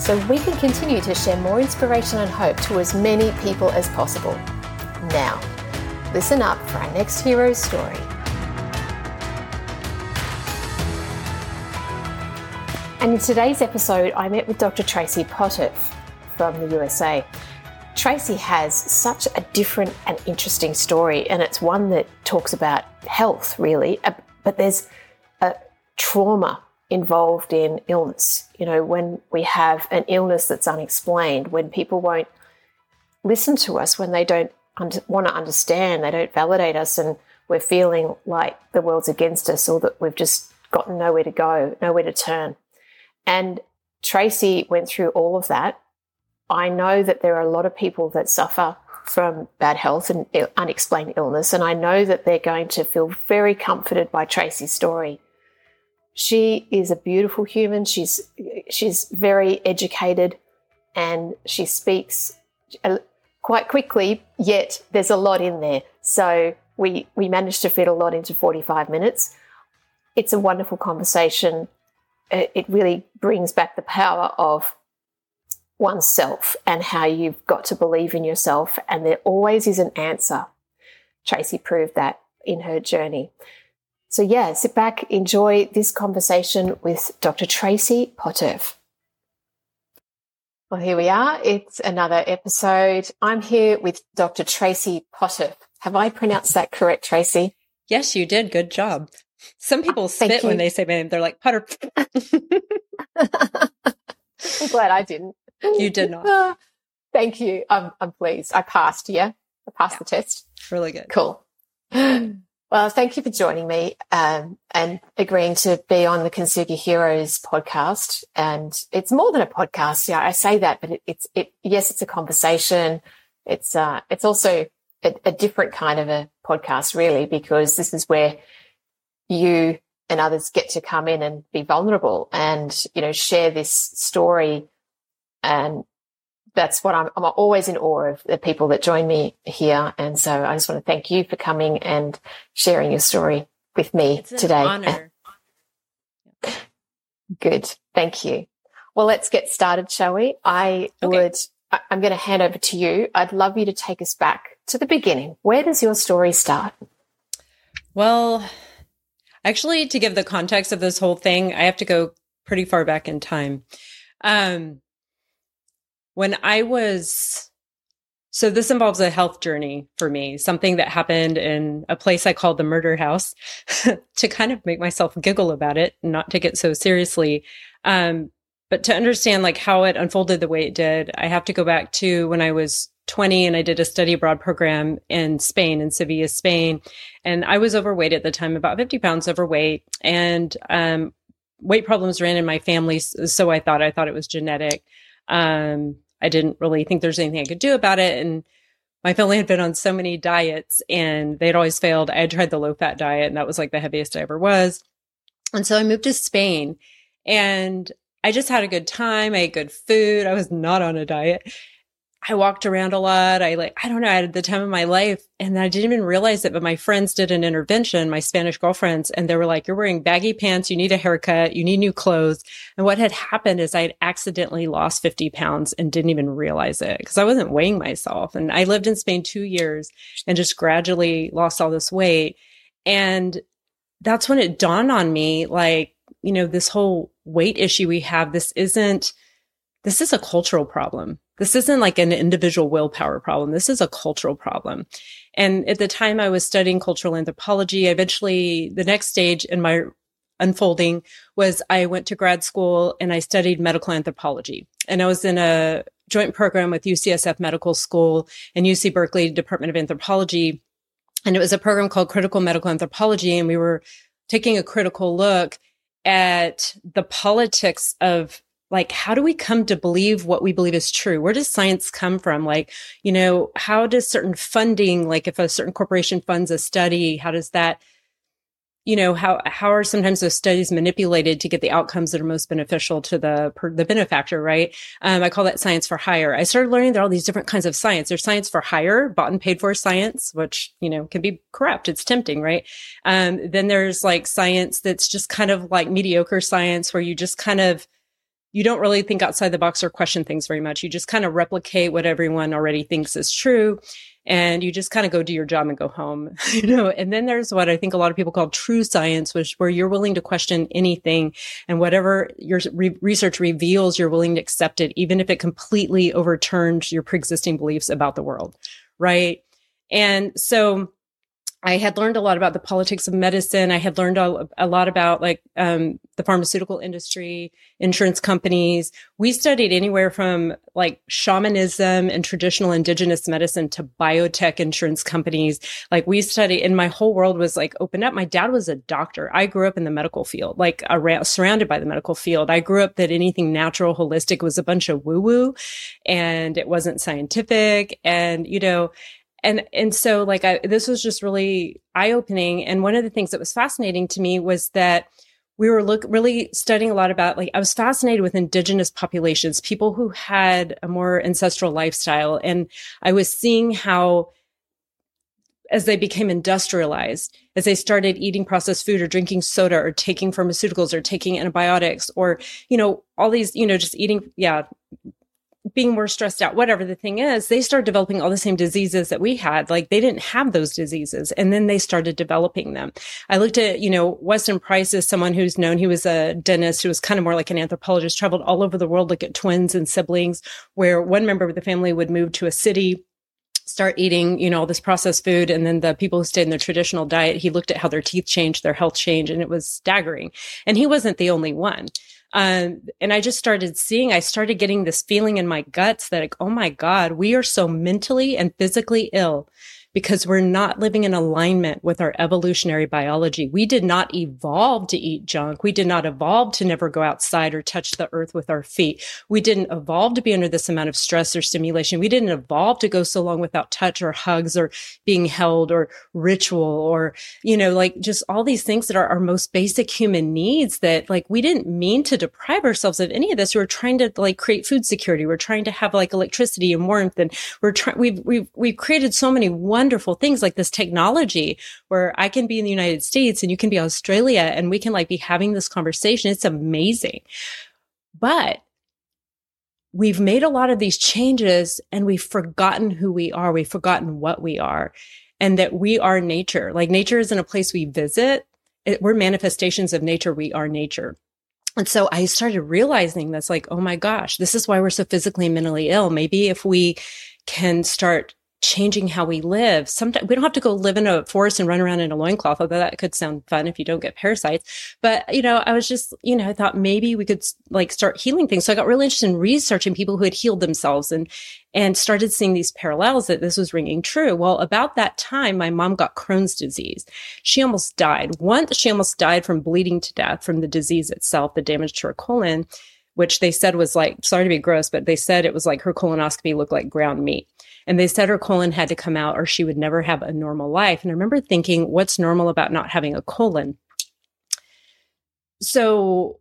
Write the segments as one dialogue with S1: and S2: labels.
S1: so we can continue to share more inspiration and hope to as many people as possible. Now, listen up for our next hero's story. And in today's episode, I met with Dr. Traci Potter from the USA. Traci has such a different and interesting story, and it's one that talks about health, really, uh, but there's a trauma involved in illness. You know, when we have an illness that's unexplained, when people won't listen to us, when they don't under, want to understand, they don't validate us, and we're feeling like the world's against us or that we've just got nowhere to go, nowhere to turn. And Traci went through all of that. I know that there are a lot of people that suffer from bad health and unexplained illness, and I know that they're going to feel very comforted by Traci's story she is a beautiful human. She's she's very educated, and she speaks uh, quite quickly. Yet there's a lot in there, so we we managed to fit a lot into 45 minutes. It's a wonderful conversation. Uh, it really brings back the power of oneself and how you've got to believe in yourself, and there always is an answer. Traci proved that in her journey. So, yeah, sit back, enjoy this conversation with Dr. Traci Potterf. Well, here we are. It's another episode. I'm here with Dr. Traci Potter. Have I pronounced that correct, Traci?
S2: Yes, you did. Good job. Some people oh, spit when they say my name. They're like, Potter.
S1: I'm glad I didn't.
S2: You did not.
S1: Ah, thank you. I'm, I'm pleased. I passed. Yeah. I passed yeah. the test.
S2: Really good.
S1: Cool. Well, thank you for joining me um, and agreeing to be on the Kintsugi Heroes podcast. And it's more than a podcast. Yeah, I say that, but it, it's it. Yes, it's a conversation. It's uh, it's also a, a different kind of a podcast, really, because this is where you and others get to come in and be vulnerable and you know share this story and that's what I'm, I'm always in awe of the people that join me here. And so I just want to thank you for coming and sharing your story with me
S2: it's
S1: today.
S2: honor.
S1: Good. Thank you. Well, let's get started, shall we? I okay. would, I'm going to hand over to you. I'd love you to take us back to the beginning. Where does your story start?
S2: Well, actually, to give the context of this whole thing, I have to go pretty far back in time. Um, when I was, so this involves a health journey for me, something that happened in a place I called the murder house to kind of make myself giggle about it not take it so seriously. Um, but to understand like how it unfolded the way it did, I have to go back to when I was 20 and I did a study abroad program in Spain, in Sevilla, Spain. And I was overweight at the time, about 50 pounds overweight. And, um, weight problems ran in my family. So I thought, I thought it was genetic. Um, I didn't really think there's anything I could do about it. And my family had been on so many diets and they'd always failed. I had tried the low fat diet and that was like the heaviest I ever was. And so I moved to Spain and I just had a good time. I ate good food. I was not on a diet. I walked around a lot. I like, I don't know, I had the time of my life and I didn't even realize it, but my friends did an intervention, my Spanish girlfriends, and they were like, you're wearing baggy pants. You need a haircut. You need new clothes. And what had happened is I had accidentally lost 50 pounds and didn't even realize it because I wasn't weighing myself. And I lived in Spain two years and just gradually lost all this weight. And that's when it dawned on me, like, you know, this whole weight issue we have, this isn't, this is a cultural problem this isn't like an individual willpower problem. This is a cultural problem. And at the time I was studying cultural anthropology, eventually the next stage in my unfolding was I went to grad school and I studied medical anthropology. And I was in a joint program with UCSF Medical School and UC Berkeley Department of Anthropology. And it was a program called Critical Medical Anthropology. And we were taking a critical look at the politics of like how do we come to believe what we believe is true? Where does science come from? Like you know how does certain funding like if a certain corporation funds a study how does that you know how how are sometimes those studies manipulated to get the outcomes that are most beneficial to the the benefactor right? Um, i call that science for hire. I started learning there are all these different kinds of science. There's science for hire bought and paid for science which you know can be corrupt. It's tempting right? Um, then there's like science that's just kind of like mediocre science where you just kind of you don't really think outside the box or question things very much. You just kind of replicate what everyone already thinks is true. And you just kind of go do your job and go home, you know. And then there's what I think a lot of people call true science, which where you're willing to question anything and whatever your re- research reveals, you're willing to accept it, even if it completely overturns your pre-existing beliefs about the world, right? And so I had learned a lot about the politics of medicine. I had learned a, a lot about like um, the pharmaceutical industry, insurance companies. We studied anywhere from like shamanism and traditional indigenous medicine to biotech insurance companies. Like we studied, and my whole world was like opened up. My dad was a doctor. I grew up in the medical field, like around, surrounded by the medical field. I grew up that anything natural, holistic was a bunch of woo woo, and it wasn't scientific. And you know, and and so like I, this was just really eye opening and one of the things that was fascinating to me was that we were look really studying a lot about like I was fascinated with indigenous populations, people who had a more ancestral lifestyle. And I was seeing how as they became industrialized, as they started eating processed food or drinking soda or taking pharmaceuticals or taking antibiotics or, you know, all these, you know, just eating, yeah, being more stressed out, whatever the thing is, they started developing all the same diseases that we had. Like they didn't have those diseases. And then they started developing them. I looked at, you know, Weston Price is someone who's known, he was a dentist who was kind of more like an anthropologist, traveled all over the world, look at twins and siblings, where one member of the family would move to a city start eating, you know, all this processed food. And then the people who stayed in their traditional diet, he looked at how their teeth changed, their health changed, and it was staggering. And he wasn't the only one. Um, and I just started seeing, I started getting this feeling in my guts that like, oh my God, we are so mentally and physically ill because we're not living in alignment with our evolutionary biology. We did not evolve to eat junk. We did not evolve to never go outside or touch the earth with our feet. We didn't evolve to be under this amount of stress or stimulation. We didn't evolve to go so long without touch or hugs or being held or ritual or, you know, like just all these things that are our most basic human needs that like we didn't mean to deprive ourselves of any of this. We were trying to like create food security. We're trying to have like electricity and warmth and we're trying, we've, we've, we've created so many wonderful things like this technology where I can be in the United States and you can be Australia and we can like be having this conversation. It's amazing. But we've made a lot of these changes and we've forgotten who we are. We've forgotten what we are and that we are nature. Like nature isn't a place we visit. It, we're manifestations of nature. We are nature. And so I started realizing this like, oh my gosh, this is why we're so physically and mentally ill. Maybe if we can start changing how we live. Sometimes we don't have to go live in a forest and run around in a loincloth, although that could sound fun if you don't get parasites. But, you know, I was just, you know, I thought maybe we could like start healing things. So I got really interested in researching people who had healed themselves and, and started seeing these parallels that this was ringing true. Well, about that time, my mom got Crohn's disease. She almost died. Once she almost died from bleeding to death from the disease itself, the damage to her colon which they said was like, sorry to be gross, but they said it was like her colonoscopy looked like ground meat. And they said her colon had to come out or she would never have a normal life. And I remember thinking, what's normal about not having a colon? So,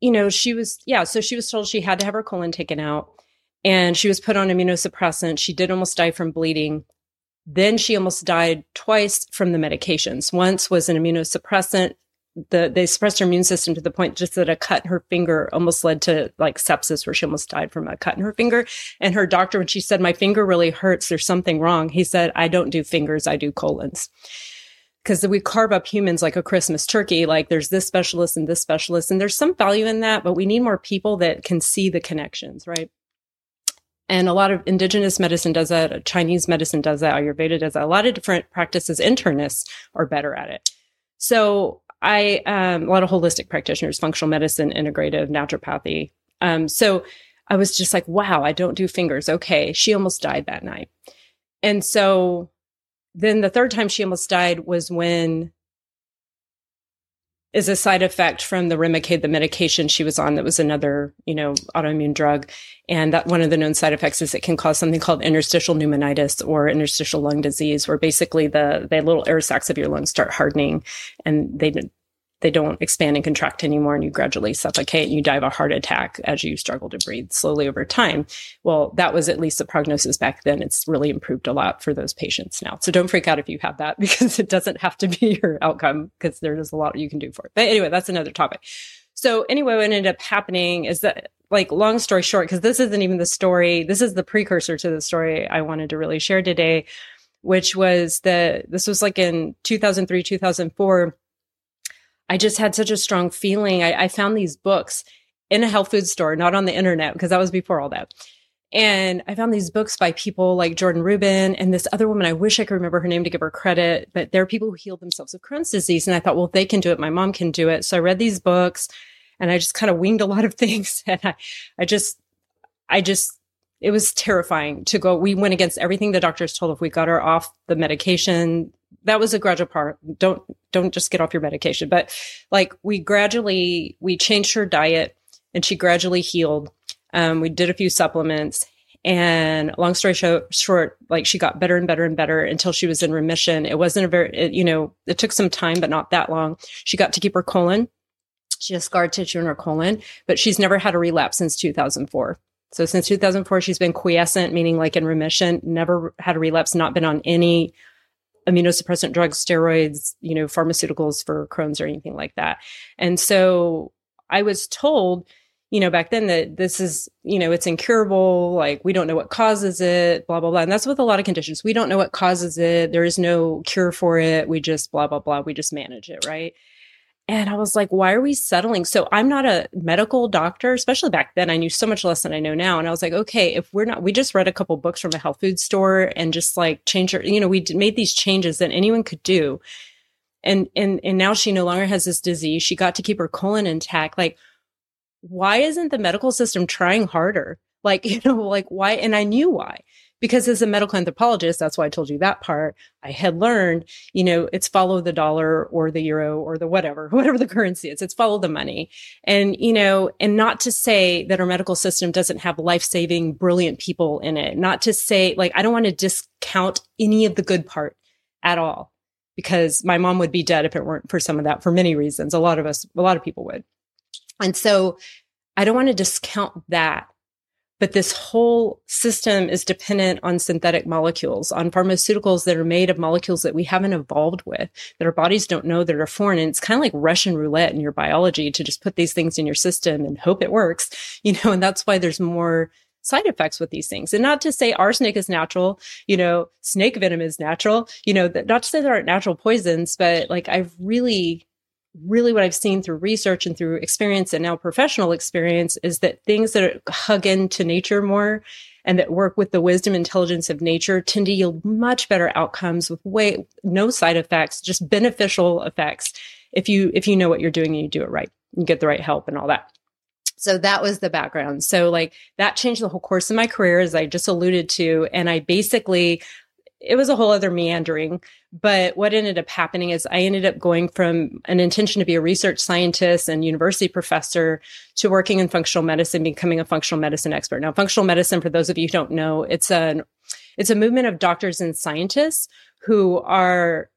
S2: you know, she was, yeah, so she was told she had to have her colon taken out and she was put on immunosuppressant. She did almost die from bleeding. Then she almost died twice from the medications. Once was an immunosuppressant the they suppressed her immune system to the point just that a cut in her finger almost led to like sepsis where she almost died from a cut in her finger. And her doctor when she said my finger really hurts there's something wrong he said i don't do fingers i do colons. Because we carve up humans like a christmas turkey like there's this specialist and this specialist and there's some value in that but we need more people that can see the connections right? And a lot of indigenous medicine does that chinese medicine does that ayurveda does that. A lot of different practices internists are better at it. So I um, a lot of holistic practitioners, functional medicine, integrative, naturopathy. Um, so I was just like, wow, I don't do fingers. Okay, she almost died that night, and so then the third time she almost died was when is a side effect from the Remicade, the medication she was on that was another, you know, autoimmune drug. And that one of the known side effects is it can cause something called interstitial pneumonitis or interstitial lung disease, where basically the, the little air sacs of your lungs start hardening and they they don't expand and contract anymore and you gradually suffocate and you die of a heart attack as you struggle to breathe slowly over time. Well, that was at least the prognosis back then. It's really improved a lot for those patients now. So don't freak out if you have that because it doesn't have to be your outcome because there's a lot you can do for it. But anyway, that's another topic. So anyway, what ended up happening is that like long story short, because this isn't even the story, this is the precursor to the story I wanted to really share today, which was that this was like in 2003, 2004 I just had such a strong feeling. I, I found these books in a health food store, not on the internet, because that was before all that. And I found these books by people like Jordan Rubin and this other woman. I wish I could remember her name to give her credit, but there are people who healed themselves of Crohn's disease. And I thought, well, they can do it. My mom can do it. So I read these books and I just kind of winged a lot of things. And I, I just, I just, it was terrifying to go. We went against everything the doctors told. If we got her off the medication, that was a gradual part. Don't don't just get off your medication. But like we gradually we changed her diet and she gradually healed. Um, we did a few supplements and long story short, like she got better and better and better until she was in remission. It wasn't a very, it, you know, it took some time, but not that long. She got to keep her colon. She has scar tissue in her colon, but she's never had a relapse since 2004. So since 2004, she's been quiescent, meaning like in remission, never had a relapse, not been on any immunosuppressant drugs, steroids, you know, pharmaceuticals for Crohn's or anything like that. And so I was told, you know, back then that this is, you know, it's incurable. Like we don't know what causes it, blah, blah, blah. And that's with a lot of conditions. We don't know what causes it. There is no cure for it. We just blah, blah, blah. We just manage it. Right. And I was like, why are we settling? So I'm not a medical doctor, especially back then. I knew so much less than I know now. And I was like, okay, if we're not, we just read a couple books from a health food store and just like change her, you know, we made these changes that anyone could do. And, and, and now she no longer has this disease. She got to keep her colon intact. Like, why isn't the medical system trying harder? Like, you know, like why? And I knew why because as a medical anthropologist, that's why I told you that part. I had learned, you know, it's follow the dollar or the euro or the whatever, whatever the currency is. It's follow the money. And, you know, and not to say that our medical system doesn't have life saving, brilliant people in it. Not to say, like, I don't want to discount any of the good part at all because my mom would be dead if it weren't for some of that for many reasons. A lot of us, a lot of people would. And so I don't want to discount that but this whole system is dependent on synthetic molecules, on pharmaceuticals that are made of molecules that we haven't evolved with, that our bodies don't know that are foreign. And it's kind of like Russian roulette in your biology to just put these things in your system and hope it works, you know, and that's why there's more side effects with these things. And not to say arsenic is natural, you know, snake venom is natural, you know, not to say there aren't natural poisons, but like I've really really what I've seen through research and through experience and now professional experience is that things that hug into nature more and that work with the wisdom intelligence of nature tend to yield much better outcomes with way no side effects just beneficial effects if you if you know what you're doing and you do it right you get the right help and all that. So that was the background. So like that changed the whole course of my career as i just alluded to and i basically it was a whole other meandering. But what ended up happening is I ended up going from an intention to be a research scientist and university professor to working in functional medicine, becoming a functional medicine expert. Now, functional medicine, for those of you who don't know, it's an it's a movement of doctors and scientists who are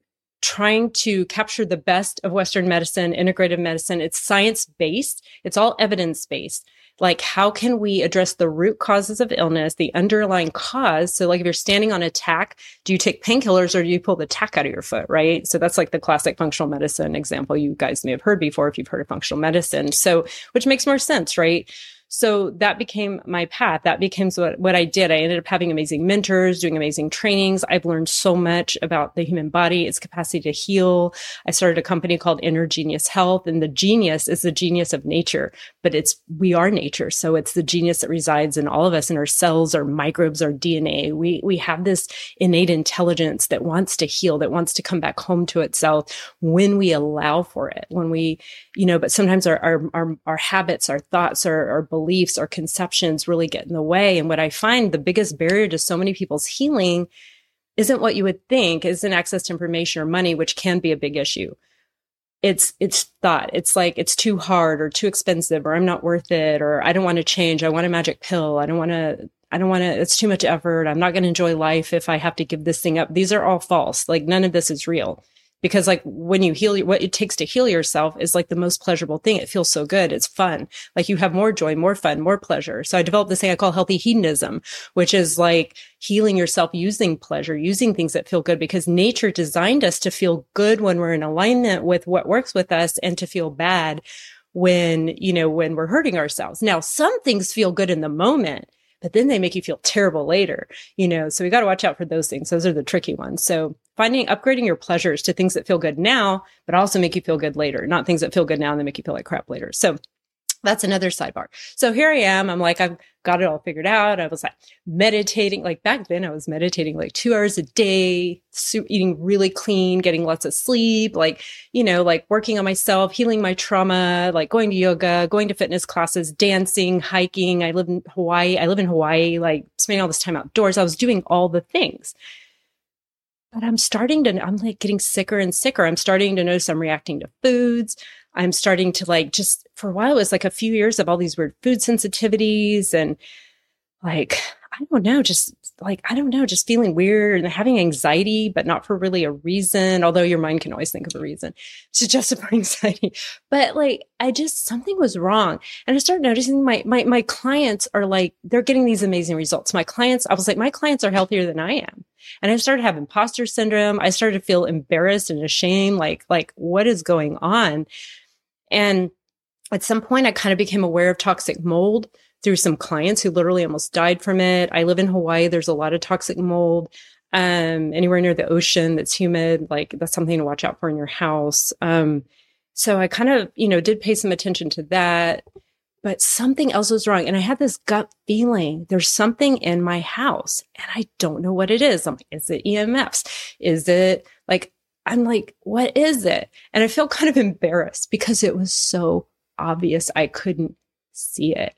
S2: trying to capture the best of Western medicine, integrative medicine. It's science based. It's all evidence based like how can we address the root causes of illness the underlying cause? So like if you're standing on a tack do you take painkillers or do you pull the tack out of your foot right? So that's like the classic functional medicine example you guys may have heard before if you've heard of functional medicine. So which makes more sense right so that became my path. That became what, what I did. I ended up having amazing mentors, doing amazing trainings. I've learned so much about the human body, its capacity to heal. I started a company called Inner Genius Health and the genius is the genius of nature, but it's, we are nature. So it's the genius that resides in all of us in our cells, our microbes, our DNA. We, we have this innate intelligence that wants to heal, that wants to come back home to itself when we allow for it, when we, you know, but sometimes our, our, our, our habits, our thoughts, our, our beliefs or conceptions really get in the way. And what I find the biggest barrier to so many people's healing isn't what you would think, isn't access to information or money, which can be a big issue. it's it's thought. It's like it's too hard or too expensive or i'm not worth it or i don't want to change. I want a magic pill. I don't want to i don't want to it's too much effort. I'm not going to enjoy life if i have to give this thing up. These are all false. Like none of this is real because like when you heal what it takes to heal yourself is like the most pleasurable thing. It feels so good. It's fun. Like you have more joy more fun more pleasure. So i developed this thing i call healthy hedonism which is like healing yourself using pleasure using things that feel good because nature designed us to feel good when we're in alignment with what works with us and to feel bad when you know when we're hurting ourselves. Now some things feel good in the moment but then they make you feel terrible later, you know, so we got to watch out for those things. Those are the tricky ones. So finding, upgrading your pleasures to things that feel good now, but also make you feel good later, not things that feel good now and then make you feel like crap later. So that's another sidebar. So here I am. I'm like, I've got it all figured out. I was like meditating. Like back then, I was meditating like two hours a day, eating really clean, getting lots of sleep, like, you know, like working on myself, healing my trauma, like going to yoga, going to fitness classes, dancing, hiking. I live in Hawaii. I live in Hawaii, like spending all this time outdoors. I was doing all the things. But I'm starting to, I'm like getting sicker and sicker. I'm starting to notice I'm reacting to foods. I'm starting to like just for a while, it was like a few years of all these weird food sensitivities and like, I don't know, just like, I don't know, just feeling weird and having anxiety, but not for really a reason. Although your mind can always think of a reason to justify anxiety. But like, I just, something was wrong. And I started noticing my, my, my clients are like, they're getting these amazing results. My clients, I was like, my clients are healthier than I am. And I started having imposter syndrome. I started to feel embarrassed and ashamed. Like, like what is going on? And at some point, I kind of became aware of toxic mold through some clients who literally almost died from it. I live in Hawaii. There's a lot of toxic mold. Um, anywhere near the ocean that's humid, like that's something to watch out for in your house. Um, so I kind of, you know, did pay some attention to that, but something else was wrong. And I had this gut feeling there's something in my house and I don't know what it is. I'm like, is it EMFs? Is it like I'm like, what is it? And I feel kind of embarrassed because it was so obvious I couldn't see it.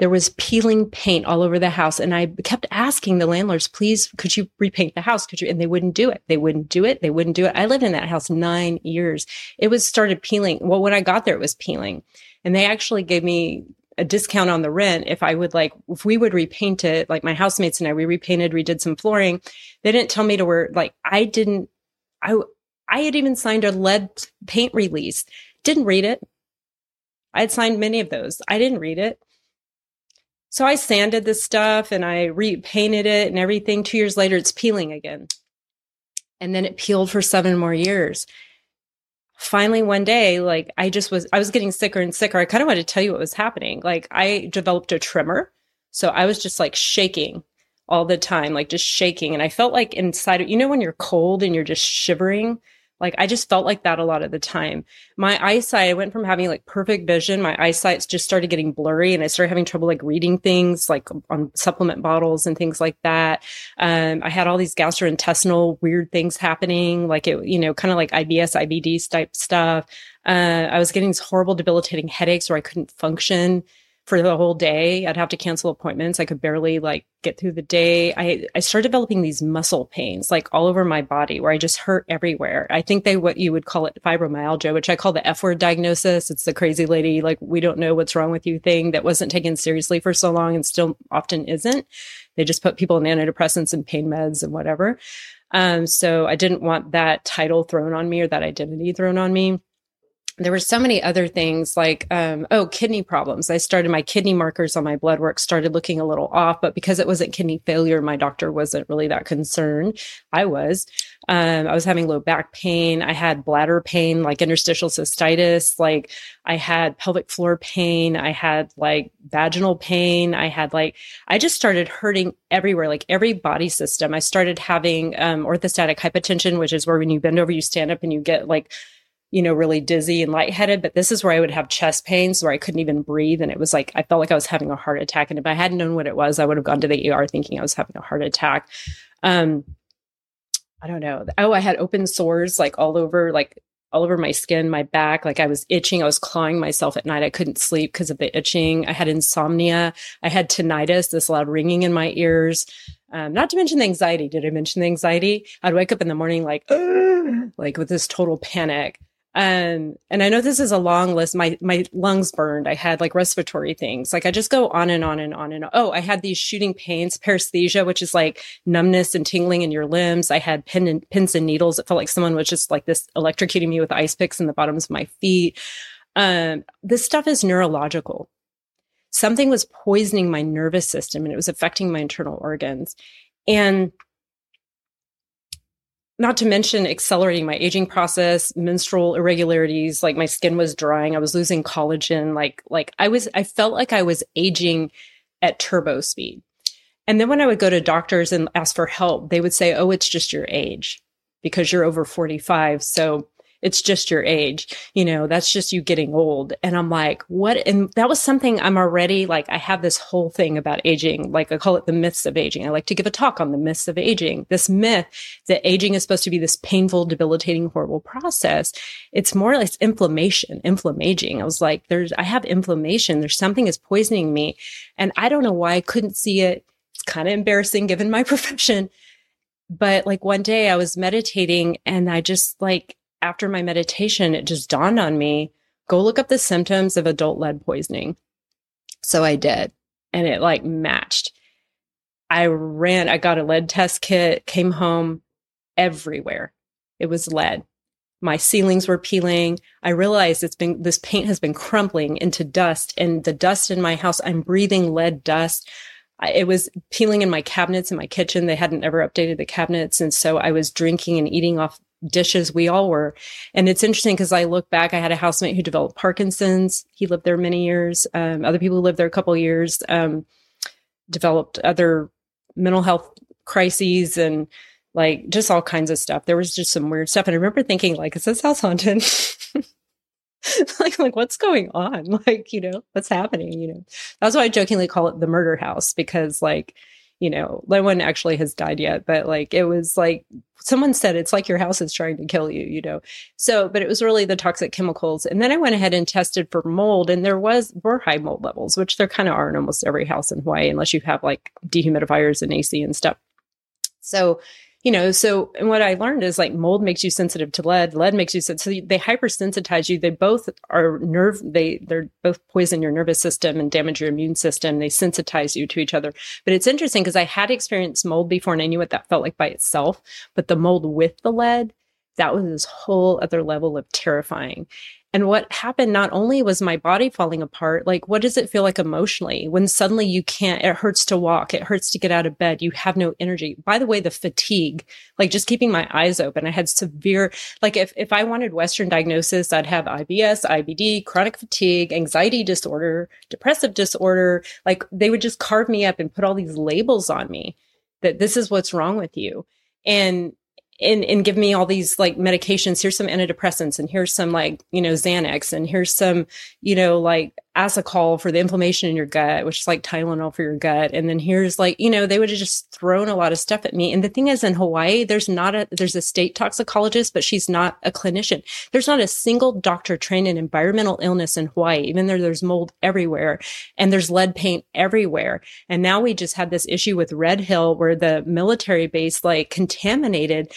S2: There was peeling paint all over the house. And I kept asking the landlords, please, could you repaint the house? Could you? And they wouldn't do it. They wouldn't do it. They wouldn't do it. I lived in that house nine years. It was started peeling. Well, when I got there, it was peeling. And they actually gave me a discount on the rent if I would like, if we would repaint it, like my housemates and I, we repainted, redid some flooring. They didn't tell me to wear, like, I didn't I I had even signed a lead paint release. Didn't read it. I had signed many of those. I didn't read it. So I sanded this stuff and I repainted it and everything. Two years later, it's peeling again. And then it peeled for seven more years. Finally, one day, like I just was, I was getting sicker and sicker. I kind of wanted to tell you what was happening. Like I developed a tremor. So I was just like shaking all the time, like just shaking. And I felt like inside, you know, when you're cold and you're just shivering, like I just felt like that a lot of the time. My eyesight, I went from having like perfect vision, my eyesight just started getting blurry and I started having trouble like reading things like on supplement bottles and things like that. Um, I had all these gastrointestinal weird things happening, like it, you know, kind of like IBS, IBD type stuff. Uh, I was getting these horrible debilitating headaches where I couldn't function for the whole day. I'd have to cancel appointments. I could barely like get through the day. I, I started developing these muscle pains like all over my body where I just hurt everywhere. I think they, what you would call it fibromyalgia, which I call the F word diagnosis. It's the crazy lady, like, we don't know what's wrong with you thing that wasn't taken seriously for so long and still often isn't. They just put people in antidepressants and pain meds and whatever. Um, so I didn't want that title thrown on me or that identity thrown on me there were so many other things like um, oh kidney problems. I started my kidney markers on my blood work started looking a little off but because it wasn't kidney failure my doctor wasn't really that concerned. I was. Um, i was having low back pain. I had bladder pain like interstitial cystitis. Like i had pelvic floor pain. I had like vaginal pain. I had like i just started hurting everywhere like every body system. I started having um, orthostatic hypotension which is where when you bend over you stand up and you get like you know, really dizzy and lightheaded. But this is where I would have chest pains where I couldn't even breathe. And it was like, I felt like I was having a heart attack. And if I hadn't known what it was, I would have gone to the ER thinking I was having a heart attack. Um, I don't know. Oh, I had open sores like all over, like all over my skin, my back. Like I was itching. I was clawing myself at night. I couldn't sleep because of the itching. I had insomnia. I had tinnitus, this loud ringing in my ears. Um, not to mention the anxiety. Did I mention the anxiety? I'd wake up in the morning like, like with this total panic. Um, and I know this is a long list. My my lungs burned. I had like respiratory things. Like I just go on and on and on and on. Oh, I had these shooting pains, paresthesia, which is like numbness and tingling in your limbs. I had pin and, pins and needles. It felt like someone was just like this electrocuting me with ice picks in the bottoms of my feet. Um, this stuff is neurological. Something was poisoning my nervous system and it was affecting my internal organs. And not to mention accelerating my aging process, menstrual irregularities, like my skin was drying, I was losing collagen, like like I was I felt like I was aging at turbo speed. And then when I would go to doctors and ask for help, they would say, "Oh, it's just your age because you're over 45." So it's just your age. You know, that's just you getting old. And I'm like, what? And that was something I'm already like, I have this whole thing about aging. Like I call it the myths of aging. I like to give a talk on the myths of aging. This myth that aging is supposed to be this painful, debilitating, horrible process. It's more like inflammation, inflammaging. I was like, there's, I have inflammation. There's something is poisoning me. And I don't know why I couldn't see it. It's kind of embarrassing given my profession. But like one day I was meditating and I just like, after my meditation, it just dawned on me go look up the symptoms of adult lead poisoning. So I did, and it like matched. I ran, I got a lead test kit, came home everywhere. It was lead. My ceilings were peeling. I realized it's been, this paint has been crumbling into dust and the dust in my house, I'm breathing lead dust. It was peeling in my cabinets in my kitchen. They hadn't ever updated the cabinets. And so I was drinking and eating off dishes we all were. And it's interesting because I look back, I had a housemate who developed Parkinson's. He lived there many years. Um, other people who lived there a couple years, um, developed other mental health crises and like just all kinds of stuff. There was just some weird stuff. And I remember thinking, like, is this house haunted? like, like what's going on? Like, you know, what's happening? You know, that's why I jokingly call it the murder house because like you know, no one actually has died yet, but like it was like someone said it's like your house is trying to kill you, you know. So, but it was really the toxic chemicals. And then I went ahead and tested for mold and there was were high mold levels, which there kind of are in almost every house in Hawaii unless you have like dehumidifiers and AC and stuff. So you know, so and what I learned is like mold makes you sensitive to lead, lead makes you sensitive. So they hypersensitize you. They both are nerve, they, they're both poison your nervous system and damage your immune system. They sensitize you to each other. But it's interesting because I had experienced mold before and I knew what that felt like by itself. But the mold with the lead, that was this whole other level of terrifying. And what happened not only was my body falling apart, like what does it feel like emotionally when suddenly you can't, it hurts to walk, it hurts to get out of bed, you have no energy. By the way, the fatigue, like just keeping my eyes open, I had severe, like if, if I wanted Western diagnosis, I'd have IBS, IBD, chronic fatigue, anxiety disorder, depressive disorder. Like they would just carve me up and put all these labels on me that this is what's wrong with you. And and, and give me all these like medications. Here's some antidepressants and here's some like, you know, Xanax and here's some, you know, like Asacol for the inflammation in your gut, which is like Tylenol for your gut. And then here's like, you know, they would have just thrown a lot of stuff at me. And the thing is in Hawaii, there's not a, there's a state toxicologist, but she's not a clinician. There's not a single doctor trained in environmental illness in Hawaii, even though there's mold everywhere and there's lead paint everywhere. And now we just had this issue with Red Hill where the military base like contaminated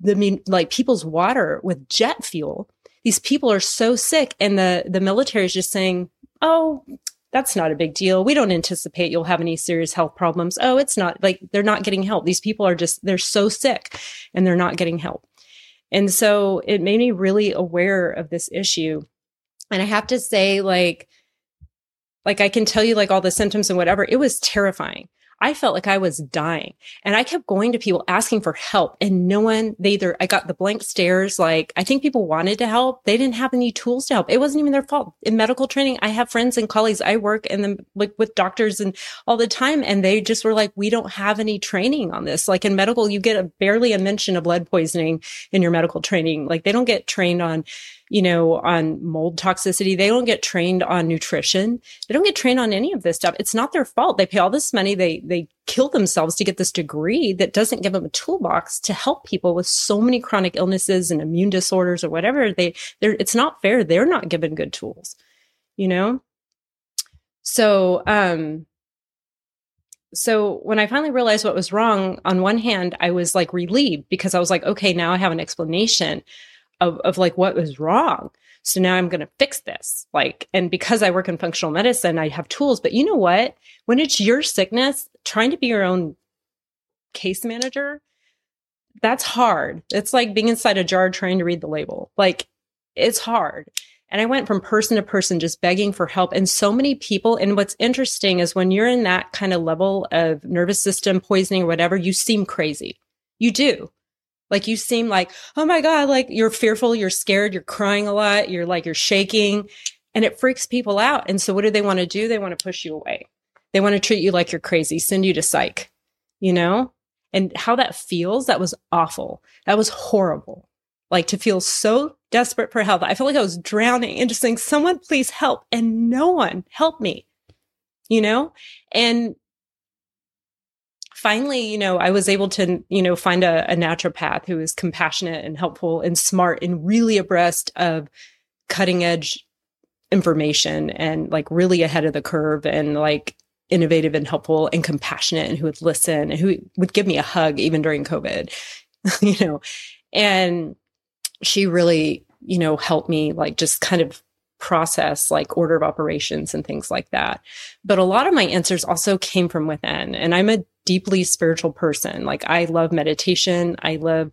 S2: the like people's water with jet fuel. These people are so sick and the, the military is just saying, Oh, that's not a big deal. We don't anticipate you'll have any serious health problems. Oh, it's not like they're not getting help. These people are just, they're so sick and they're not getting help. And so it made me really aware of this issue. And I have to say, like, like I can tell you like all the symptoms and whatever, it was terrifying. I felt like I was dying and I kept going to people asking for help and no one, they either, I got the blank stares. Like I think people wanted to help. They didn't have any tools to help. It wasn't even their fault. In medical training, I have friends and colleagues. I work and then like with doctors and all the time. And they just were like, we don't have any training on this. Like in medical, you get a barely a mention of lead poisoning in your medical training. Like they don't get trained on, you know, on mold toxicity. They don't get trained on nutrition. They don't get trained on any of this stuff. It's not their fault. They pay all this money. They, they kill themselves to get this degree that doesn't give them a toolbox to help people with so many chronic illnesses and immune disorders or whatever. They, they're, it's not fair. They're not given good tools, you know? So, um, so when I finally realized what was wrong, on one hand, I was like relieved because I was like, okay, now I have an explanation of, of like what was wrong. So now I'm going to fix this. Like, and because I work in functional medicine, I have tools. But you know what? When it's your sickness, trying to be your own case manager, that's hard. It's like being inside a jar trying to read the label. Like, it's hard. And I went from person to person just begging for help. And so many people. And what's interesting is when you're in that kind of level of nervous system poisoning or whatever, you seem crazy. You do. Like you seem like, oh my God, like you're fearful, you're scared, you're crying a lot, you're like, you're shaking, and it freaks people out. And so what do they want to do? They want to push you away. They want to treat you like you're crazy, send you to psych, you know? And how that feels, that was awful. That was horrible. Like to feel so desperate for help. I felt like I was drowning and just saying, someone please help. And no one helped me, you know? And finally, you know, I was able to, you know, find a, a naturopath who is compassionate and helpful and smart and really abreast of cutting edge information and like really ahead of the curve and like innovative and helpful and compassionate and who would listen and who would give me a hug even during COVID, you know, and she really, you know, helped me like just kind of process like order of operations and things like that. But a lot of my answers also came from within. And I'm a deeply spiritual person. Like I love meditation. I love,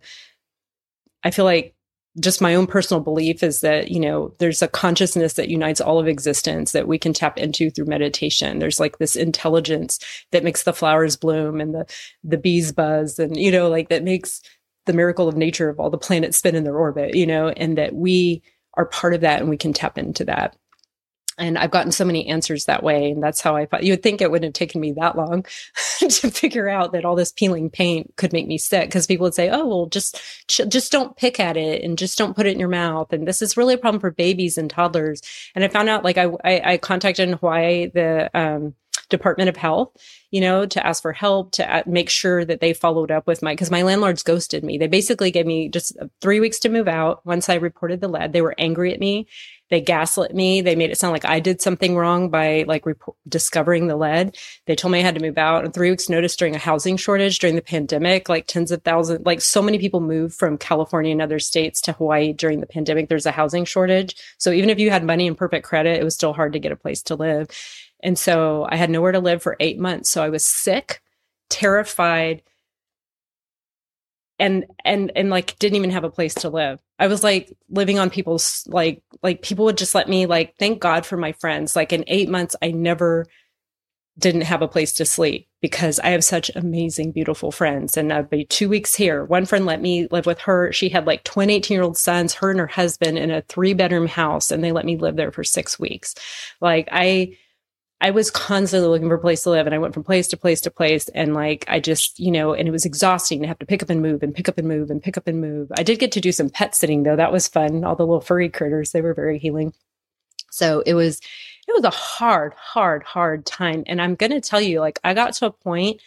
S2: I feel like just my own personal belief is that, you know, there's a consciousness that unites all of existence that we can tap into through meditation. There's like this intelligence that makes the flowers bloom and the, the bees buzz and, you know, like that makes the miracle of nature of all the planets spin in their orbit, you know, and that we are part of that and we can tap into that and I've gotten so many answers that way. And that's how I thought you would think it wouldn't have taken me that long to figure out that all this peeling paint could make me sick. Cause people would say, Oh, well, just, just don't pick at it and just don't put it in your mouth. And this is really a problem for babies and toddlers. And I found out like I, I, I contacted in Hawaii, the, um, Department of Health, you know, to ask for help, to make sure that they followed up with my, cause my landlords ghosted me. They basically gave me just uh, three weeks to move out. Once I reported the lead, they were angry at me they gaslit me. They made it sound like I did something wrong by like discovering the lead. They told me I had to move out in three weeks notice during a housing shortage during the pandemic. Like tens of thousands, like so many people moved from California and other states to Hawaii during the pandemic. There's a housing shortage. So even if you had money and perfect credit, it was still hard to get a place to live. And so I had nowhere to live for eight months. So I was sick, terrified, and and and like didn't even have a place to live. I was like living on people's like like people would just let me like thank God for my friends. Like in 8 months I never didn't have a place to sleep because I have such amazing beautiful friends and I'd be 2 weeks here. One friend let me live with her. She had like 20 18-year-old sons, her and her husband in a 3-bedroom house and they let me live there for 6 weeks. Like I I was constantly looking for a place to live and I went from place to place to place. And like, I just, you know, and it was exhausting to have to pick up and move and pick up and move and pick up and move. I did get to do some pet sitting though. That was fun. All the little furry critters, they were very healing. So it was, it was a hard, hard, hard time. And I'm going to tell you, like, I got to a point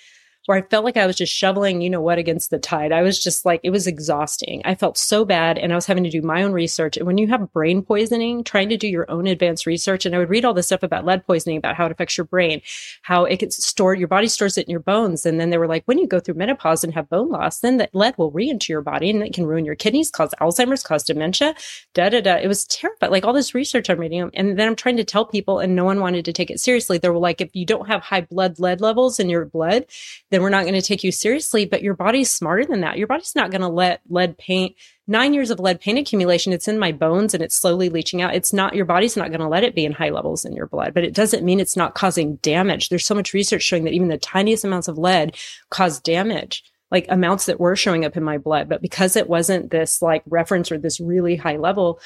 S2: where I felt like I was just shoveling, you know what, against the tide. I was just like, it was exhausting. I felt so bad and I was having to do my own research. And when you have brain poisoning, trying to do your own advanced research, and I would read all this stuff about lead poisoning, about how it affects your brain, how it gets stored, your body stores it in your bones. And then they were like, when you go through menopause and have bone loss, then that lead will re-enter your body and it can ruin your kidneys, cause Alzheimer's, cause dementia, da da da. It was terrible. Like all this research I'm reading. And then I'm trying to tell people and no one wanted to take it seriously. They were like, if you don't have high blood lead levels in your blood, then we're not going to take you seriously. But your body's smarter than that. Your body's not going to let lead paint, nine years of lead paint accumulation, it's in my bones and it's slowly leaching out. It's not, your body's not going to let it be in high levels in your blood, but it doesn't mean it's not causing damage. There's so much research showing that even the tiniest amounts of lead cause damage like amounts that were showing up in my blood. But because it wasn't this like reference or this really high level,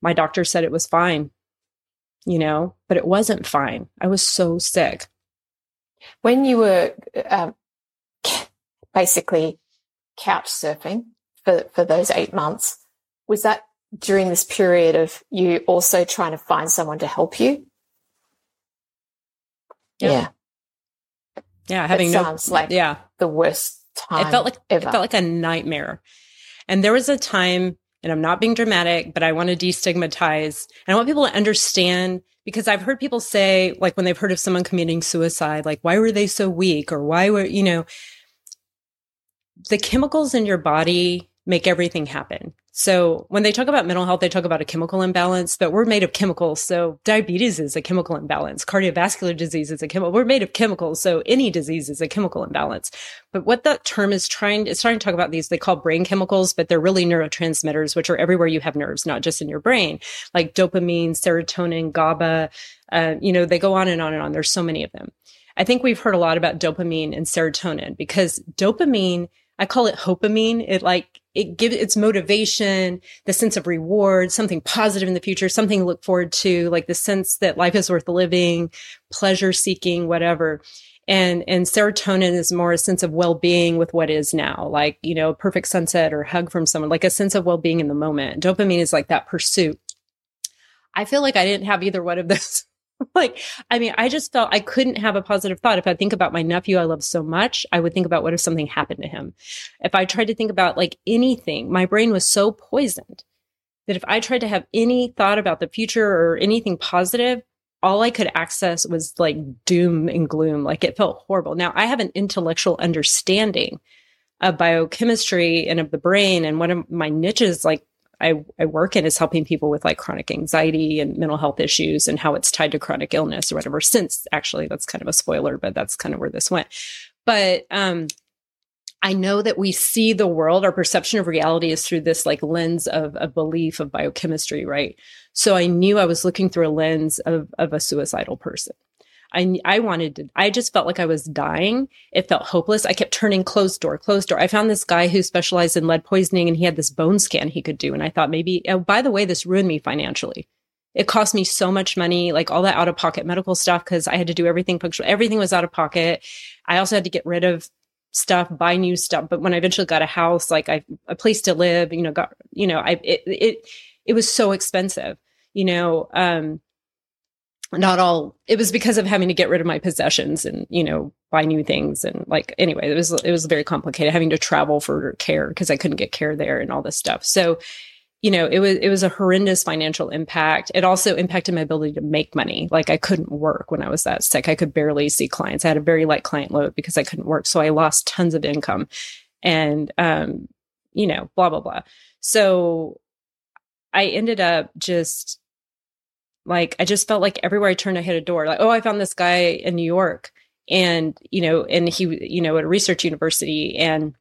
S2: my doctor said it was fine, you know, but it wasn't fine. I was so sick.
S1: When you were um, basically couch surfing for, for those eight months. Was that during this period of you also trying to find someone to help you?
S2: Yeah. Yeah. having no,
S1: sounds like
S2: yeah.
S1: the worst time.
S2: It felt like,
S1: ever.
S2: it felt like a nightmare. And there was a time, and I'm not being dramatic, but I want to destigmatize and I want people to understand because I've heard people say, like when they've heard of someone committing suicide, like, why were they so weak? Or why were, you know, the chemicals in your body make everything happen. So when they talk about mental health, they talk about a chemical imbalance, but we're made of chemicals. So diabetes is a chemical imbalance. Cardiovascular disease is a chemical. We're made of chemicals. So any disease is a chemical imbalance. But what that term is trying, it's trying to talk about these, they call brain chemicals, but they're really neurotransmitters, which are everywhere you have nerves, not just in your brain, like dopamine, serotonin, GABA. Uh, you know, they go on and on and on. There's so many of them. I think we've heard a lot about dopamine and serotonin because dopamine I call it hopamine. It like, it gives its motivation, the sense of reward, something positive in the future, something to look forward to, like the sense that life is worth living, pleasure seeking, whatever. And, and serotonin is more a sense of well-being with what is now, like, you know, perfect sunset or hug from someone, like a sense of well-being in the moment. Dopamine is like that pursuit. I feel like I didn't have either one of those like, I mean, I just felt I couldn't have a positive thought. If I think about my nephew I love so much, I would think about what if something happened to him. If I tried to think about like anything, my brain was so poisoned that if I tried to have any thought about the future or anything positive, all I could access was like doom and gloom. Like it felt horrible. Now I have an intellectual understanding of biochemistry and of the brain. And one of my niches, like I, I work in is helping people with like chronic anxiety and mental health issues and how it's tied to chronic illness or whatever. Since actually, that's kind of a spoiler, but that's kind of where this went. But um, I know that we see the world, our perception of reality is through this like lens of a belief of biochemistry, right? So I knew I was looking through a lens of, of a suicidal person. I, I wanted to, I just felt like I was dying. It felt hopeless. I kept turning closed door, closed door. I found this guy who specialized in lead poisoning and he had this bone scan he could do. And I thought maybe, oh, by the way, this ruined me financially. It cost me so much money, like all that out of pocket medical stuff, because I had to do everything functional. Everything was out of pocket. I also had to get rid of stuff, buy new stuff. But when I eventually got a house, like I, a place to live, you know, got, you know, I, it, it, it was so expensive, you know, um, not all. It was because of having to get rid of my possessions and you know buy new things and like anyway it was it was very complicated having to travel for care because i couldn't get care there and all this stuff. So you know it was it was a horrendous financial impact. It also impacted my ability to make money. Like i couldn't work when i was that sick. I could barely see clients. I had a very light client load because i couldn't work. So i lost tons of income and um you know blah blah blah. So i ended up just like I just felt like everywhere I turned, I hit a door. Like, oh, I found this guy in New York, and you know, and he, you know, at a research university, and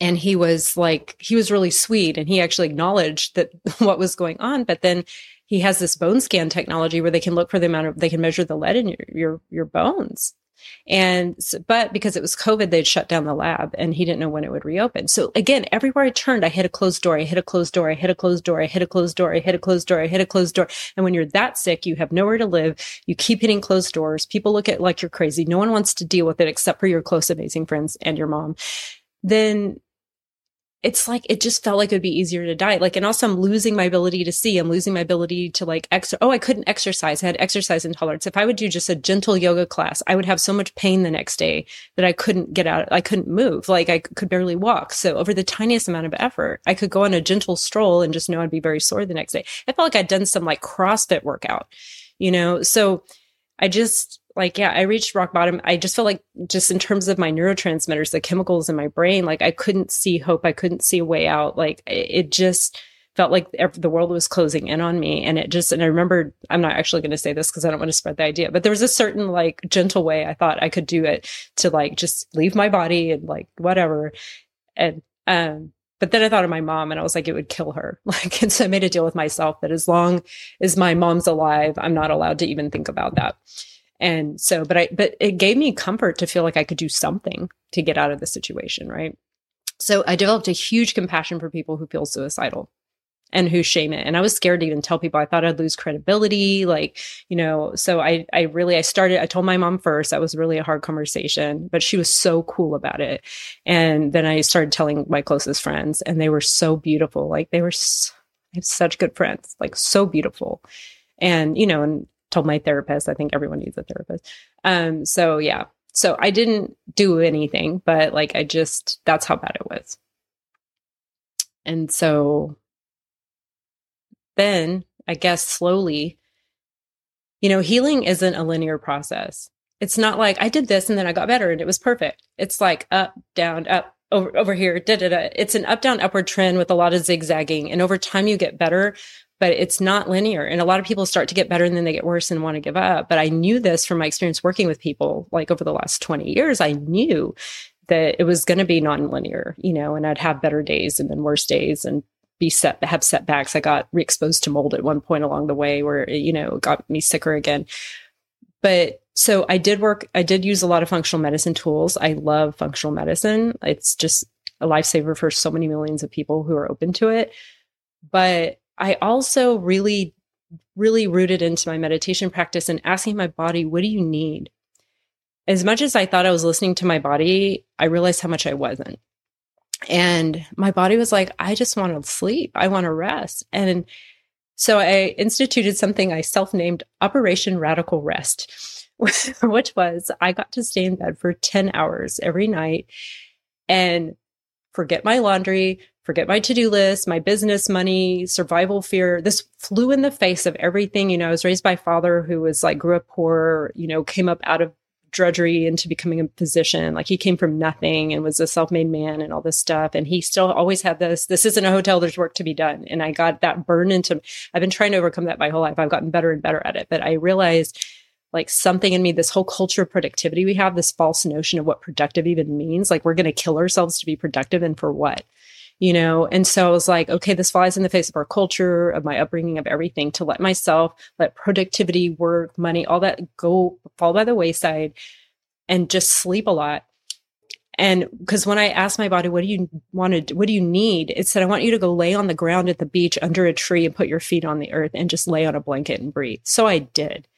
S2: and he was like, he was really sweet, and he actually acknowledged that what was going on, but then he has this bone scan technology where they can look for the amount of they can measure the lead in your your, your bones and, but because it was COVID, they'd shut down the lab and he didn't know when it would reopen. So again, everywhere I turned, I hit a closed door, I hit a closed door, I hit a closed door, I hit a closed door, I hit a closed door, I hit a closed door. And when you're that sick, you have nowhere to live. You keep hitting closed doors. People look at like you're crazy. No one wants to deal with it except for your close, amazing friends and your mom. Then it's like it just felt like it would be easier to die. Like, and also I'm losing my ability to see. I'm losing my ability to like ex. Oh, I couldn't exercise. I had exercise intolerance. If I would do just a gentle yoga class, I would have so much pain the next day that I couldn't get out. I couldn't move. Like I could barely walk. So over the tiniest amount of effort, I could go on a gentle stroll and just know I'd be very sore the next day. I felt like I'd done some like CrossFit workout, you know. So I just like yeah i reached rock bottom. I just felt like just in terms of my neurotransmitters the chemicals in my brain like i couldn't see hope. I couldn't see a way out. Like it just felt like the world was closing in on me. And it just and i remember i'm not actually going to say this because i don't want to spread the idea but there was a certain like gentle way i thought i could do it to like just leave my body and like whatever. And um but then I thought of my mom and I was like, it would kill her. Like, and so I made a deal with myself that as long as my mom's alive, I'm not allowed to even think about that. And so, but I, but it gave me comfort to feel like I could do something to get out of the situation. Right. So I developed a huge compassion for people who feel suicidal and who shame it. And I was scared to even tell people I thought I'd lose credibility. Like, you know, so I, I really, I started, I told my mom first, that was really a hard conversation, but she was so cool about it. And then I started telling my closest friends and they were so beautiful. Like they were, so, I have such good friends, like so beautiful. And, you know, and told my therapist. I think everyone needs a therapist. Um, so yeah. So I didn't do anything, but like I just that's how bad it was. And so then I guess slowly, you know, healing isn't a linear process. It's not like I did this and then I got better and it was perfect. It's like up, down, up, over, over here, da, da, da. It's an up, down, upward trend with a lot of zigzagging. And over time you get better, but it's not linear. And a lot of people start to get better and then they get worse and want to give up. But I knew this from my experience working with people like over the last 20 years. I knew that it was going to be non-linear, you know, and I'd have better days and then worse days and be set have setbacks. I got re-exposed to mold at one point along the way where it, you know got me sicker again. But so I did work. I did use a lot of functional medicine tools. I love functional medicine. It's just a lifesaver for so many millions of people who are open to it. But I also really, really rooted into my meditation practice and asking my body, "What do you need?" As much as I thought I was listening to my body, I realized how much I wasn't. And my body was like, I just want to sleep. I want to rest. And so I instituted something I self named Operation Radical Rest, which was I got to stay in bed for 10 hours every night and forget my laundry, forget my to do list, my business, money, survival fear. This flew in the face of everything. You know, I was raised by father who was like, grew up poor, you know, came up out of drudgery into becoming a physician. Like he came from nothing and was a self-made man and all this stuff. And he still always had this, this isn't a hotel, there's work to be done. And I got that burned into, I've been trying to overcome that my whole life. I've gotten better and better at it. But I realized like something in me, this whole culture of productivity we have, this false notion of what productive even means. Like we're going to kill ourselves to be productive and for what? you know? And so I was like, okay, this flies in the face of our culture, of my upbringing, of everything to let myself, let productivity, work, money, all that go fall by the wayside and just sleep a lot. And because when I asked my body, what do you want to, what do you need? It said, I want you to go lay on the ground at the beach under a tree and put your feet on the earth and just lay on a blanket and breathe. So I did.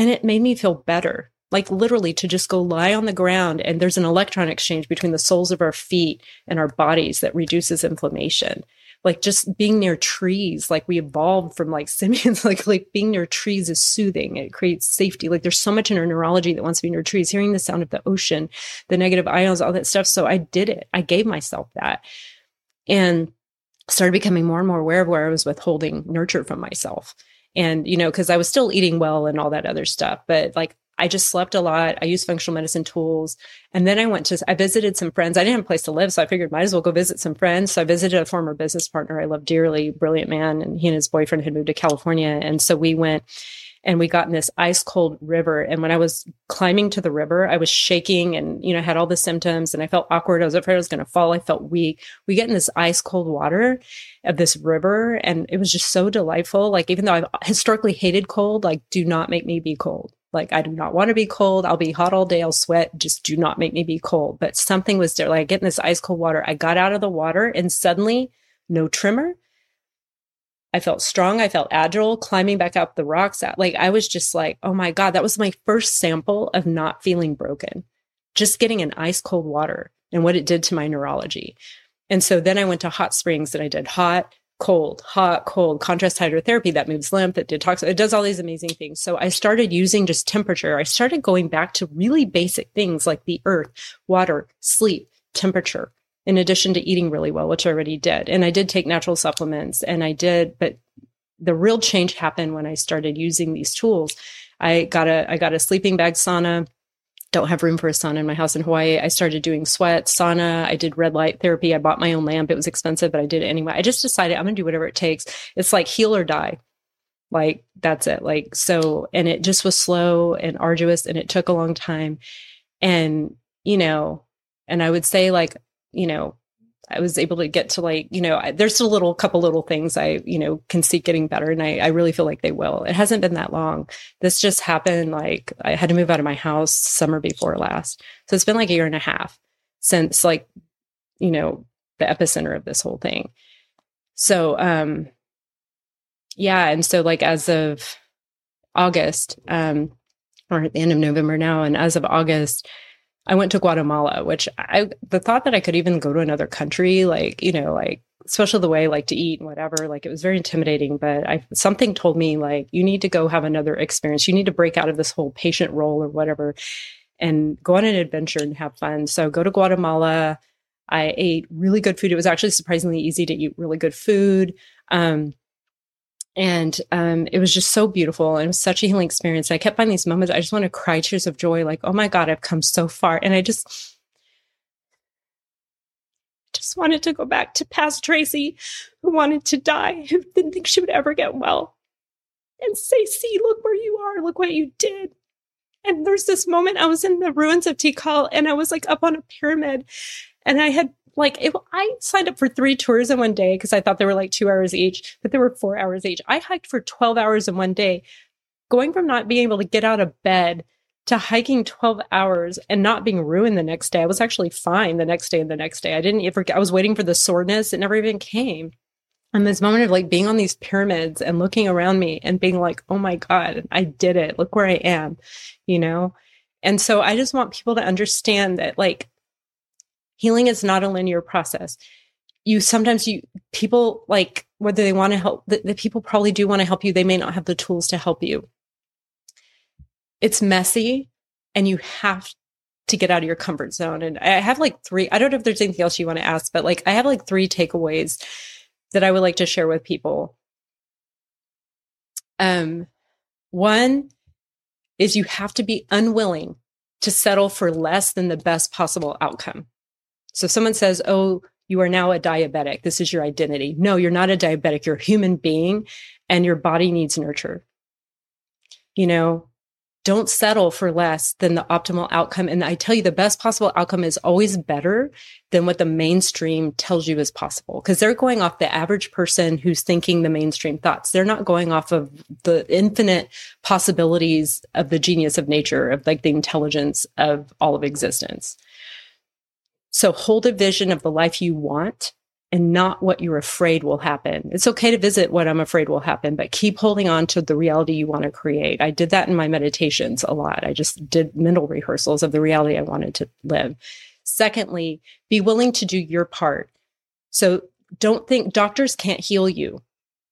S2: And it made me feel better. Like literally to just go lie on the ground and there's an electron exchange between the soles of our feet and our bodies that reduces inflammation. Like just being near trees like we evolved from like simians like like being near trees is soothing. It creates safety. Like there's so much in our neurology that wants to be near trees. Hearing the sound of the ocean the negative ions all that stuff. So i did it. I gave myself that. And started becoming more and more aware of where i was withholding nurture from myself and you know because i was still eating well and all that other stuff but like I just slept a lot. I used functional medicine tools. And then I went to, I visited some friends. I didn't have a place to live. So I figured might as well go visit some friends. So I visited a former business partner I love dearly, brilliant man. And he and his boyfriend had moved to California. And so we went and we got in this ice cold river. And when I was climbing to the river, I was shaking and, you know, had all the symptoms and I felt awkward. I was afraid I was going to fall. I felt weak. We get in this ice cold water of this river and it was just so delightful. Like, even though I've historically hated cold, like, do not make me be cold. Like, I do not want to be cold. I'll be hot all day. I'll sweat. Just do not make me be cold. But something was there. Like, I get in this ice cold water. I got out of the water and suddenly, no tremor. I felt strong. I felt agile climbing back up the rocks. Like, I was just like, oh my God, that was my first sample of not feeling broken. Just getting in ice cold water and what it did to my neurology. And so then I went to hot springs and I did hot, cold, hot, cold, contrast hydrotherapy that moves lymph, that detox, it does all these amazing things. So I started using just temperature. I started going back to really basic things like the earth, water, sleep, temperature, in addition to eating really well, which I already did. And I did take natural supplements and I did, but the real change happened when I started using these tools. I got a, I got a sleeping bag sauna don't have room for a sauna in my house in Hawaii. I started doing sweat, sauna. I did red light therapy. I bought my own lamp. It was expensive, but I did it anyway. I just decided I'm going to do whatever it takes. It's like heal or die. Like that's it. Like, so, and it just was slow and arduous and it took a long time. And, you know, and I would say like, you know, I was able to get to like, you know, I, there's a little couple little things I, you know, can see getting better. And I, I really feel like they will. It hasn't been that long. This just happened. Like I had to move out of my house summer before last. So it's been like a year and a half since like, you know, the epicenter of this whole thing. So, um, yeah. And so like as of August, um, or at the end of November now, and as of August, I went to Guatemala, which I the thought that I could even go to another country, like, you know, like especially the way I like to eat and whatever, like it was very intimidating. But I something told me like you need to go have another experience. You need to break out of this whole patient role or whatever and go on an adventure and have fun. So go to Guatemala. I ate really good food. It was actually surprisingly easy to eat really good food. Um, and um, it was just so beautiful and it was such a healing experience. And I kept finding these moments, I just want to cry tears of joy, like, oh my God, I've come so far. And I just, just wanted to go back to past Traci, who wanted to die, who didn't think she would ever get well, and say, See, look where you are, look what you did. And there's this moment I was in the ruins of Tikal and I was like up on a pyramid and I had like I signed up for three tours in one day because I thought they were like two hours each, but they were four hours each. I hiked for 12 hours in one day, going from not being able to get out of bed to hiking 12 hours and not being ruined the next day. I was actually fine the next day and the next day. I didn't ever, I was waiting for the soreness. It never even came. And this moment of like being on these pyramids and looking around me and being like, oh my God, I did it. Look where I am, you know? And so I just want people to understand that like healing is not a linear process. You sometimes you people like whether they want to help the, the people probably do want to help you, they may not have the tools to help you. It's messy and you have to get out of your comfort zone. And I have like three, I don't know if there's anything else you want to ask, but like I have like three takeaways that I would like to share with people. Um, one is you have to be unwilling to settle for less than the best possible outcome. So if someone says, Oh, you are now a diabetic, this is your identity. No, you're not a diabetic. You're a human being and your body needs nurture. You know, don't settle for less than the optimal outcome. And I tell you, the best possible outcome is always better than what the mainstream tells you is possible because they're going off the average person who's thinking the mainstream thoughts. They're not going off of the infinite possibilities of the genius of nature, of like the intelligence of all of existence. So hold a vision of the life you want and not what you're afraid will happen. It's okay to visit what I'm afraid will happen, but keep holding on to the reality you want to create. I did that in my meditations a lot. I just did mental rehearsals of the reality I wanted to live. Secondly, be willing to do your part. So don't think doctors can't heal you.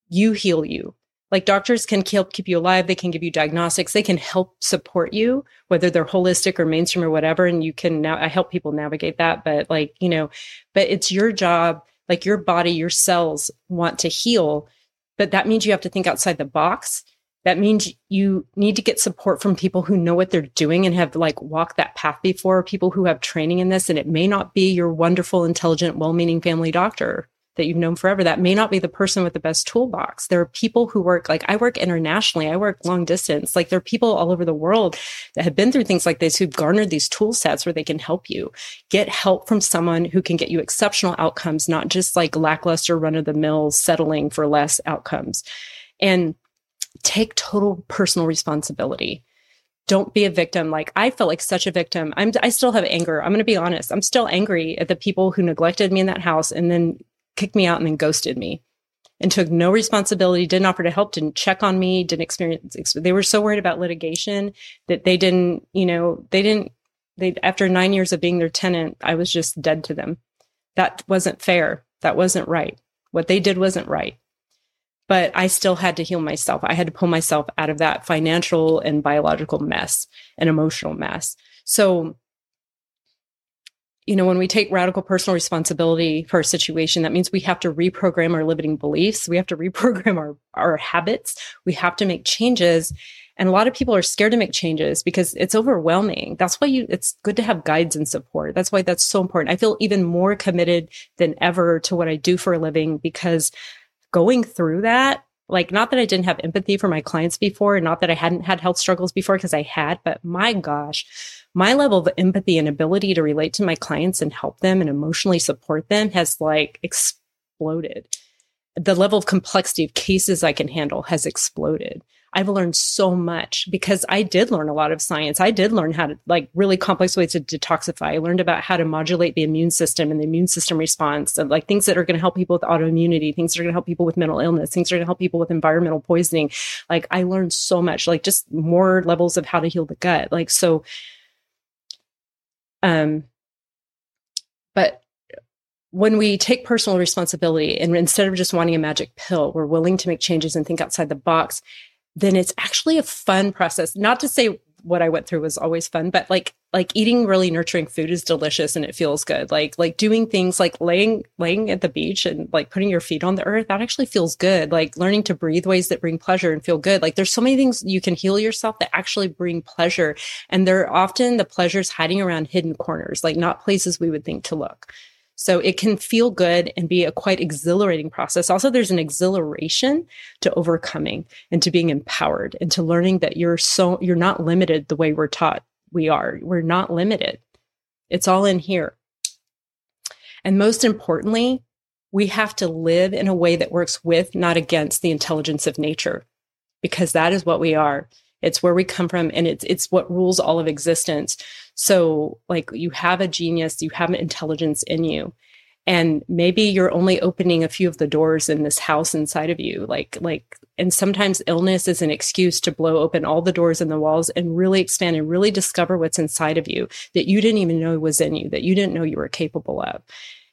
S2: You heal you. Like doctors can help keep you alive. They can give you diagnostics. They can help support you, whether they're holistic or mainstream or whatever. And you can now, I help people navigate that. But like, you know, but it's your job like your body, your cells want to heal, but that means you have to think outside the box. That means you need to get support from people who know what they're doing and have like walked that path before, people who have training in this. And it may not be your wonderful, intelligent, well meaning family doctor that you've known forever. That may not be the person with the best toolbox. There are people who work, like I work internationally, I work long distance. Like there are people all over the world that have been through things like this who've garnered these tool sets where they can help you get help from someone who can get you exceptional outcomes, not just like lackluster run of the mill settling for less outcomes. And take total personal responsibility don't be a victim. Like I felt like such a victim. I'm, I still have anger. I'm going to be honest. I'm still angry at the people who neglected me in that house and then kicked me out and then ghosted me and took no responsibility, didn't offer to help, didn't check on me, didn't experience. They were so worried about litigation that they didn't, you know, they didn't, they, after nine years of being their tenant, I was just dead to them. That wasn't fair. That wasn't right. What they did wasn't right. But I still had to heal myself. I had to pull myself out of that financial and biological mess and emotional mess. So you know, when we take radical personal responsibility for a situation, that means we have to reprogram our limiting beliefs. We have to reprogram our, our habits. We have to make changes. And a lot of people are scared to make changes because it's overwhelming. That's why you, it's good to have guides and support. That's why that's so important. I feel even more committed than ever to what I do for a living because going through that like not that I didn't have empathy for my clients before, and not that I hadn't had health struggles before because I had, but my gosh, my level of empathy and ability to relate to my clients and help them and emotionally support them has like exploded. The level of complexity of cases I can handle has exploded. I've learned so much because I did learn a lot of science. I did learn how to like really complex ways to detoxify. I learned about how to modulate the immune system and the immune system response and like things that are going to help people with autoimmunity, things that are going to help people with mental illness, things that are going to help people with environmental poisoning. Like I learned so much, like just more levels of how to heal the gut. Like, so um, but when we take personal responsibility and instead of just wanting a magic pill, we're willing to make changes and think outside the box, then it's actually a fun process. Not to say what I went through was always fun, but like like eating really nurturing food is delicious and it feels good. Like like doing things like laying laying at the beach and like putting your feet on the earth, that actually feels good. Like learning to breathe ways that bring pleasure and feel good. Like there's so many things you can heal yourself that actually bring pleasure. And they're often the pleasures hiding around hidden corners, like not places we would think to look. So it can feel good and be a quite exhilarating process. Also, there's an exhilaration to overcoming and to being empowered and to learning that you're so, you're not limited the way we're taught we are. We're not limited. It's all in here. And most importantly, we have to live in a way that works with, not against the intelligence of nature, because that is what we are. It's where we come from and it's it's what rules all of existence. So like you have a genius, you have an intelligence in you. And maybe you're only opening a few of the doors in this house inside of you. Like like and sometimes illness is an excuse to blow open all the doors and the walls and really expand and really discover what's inside of you that you didn't even know was in you, that you didn't know you were capable of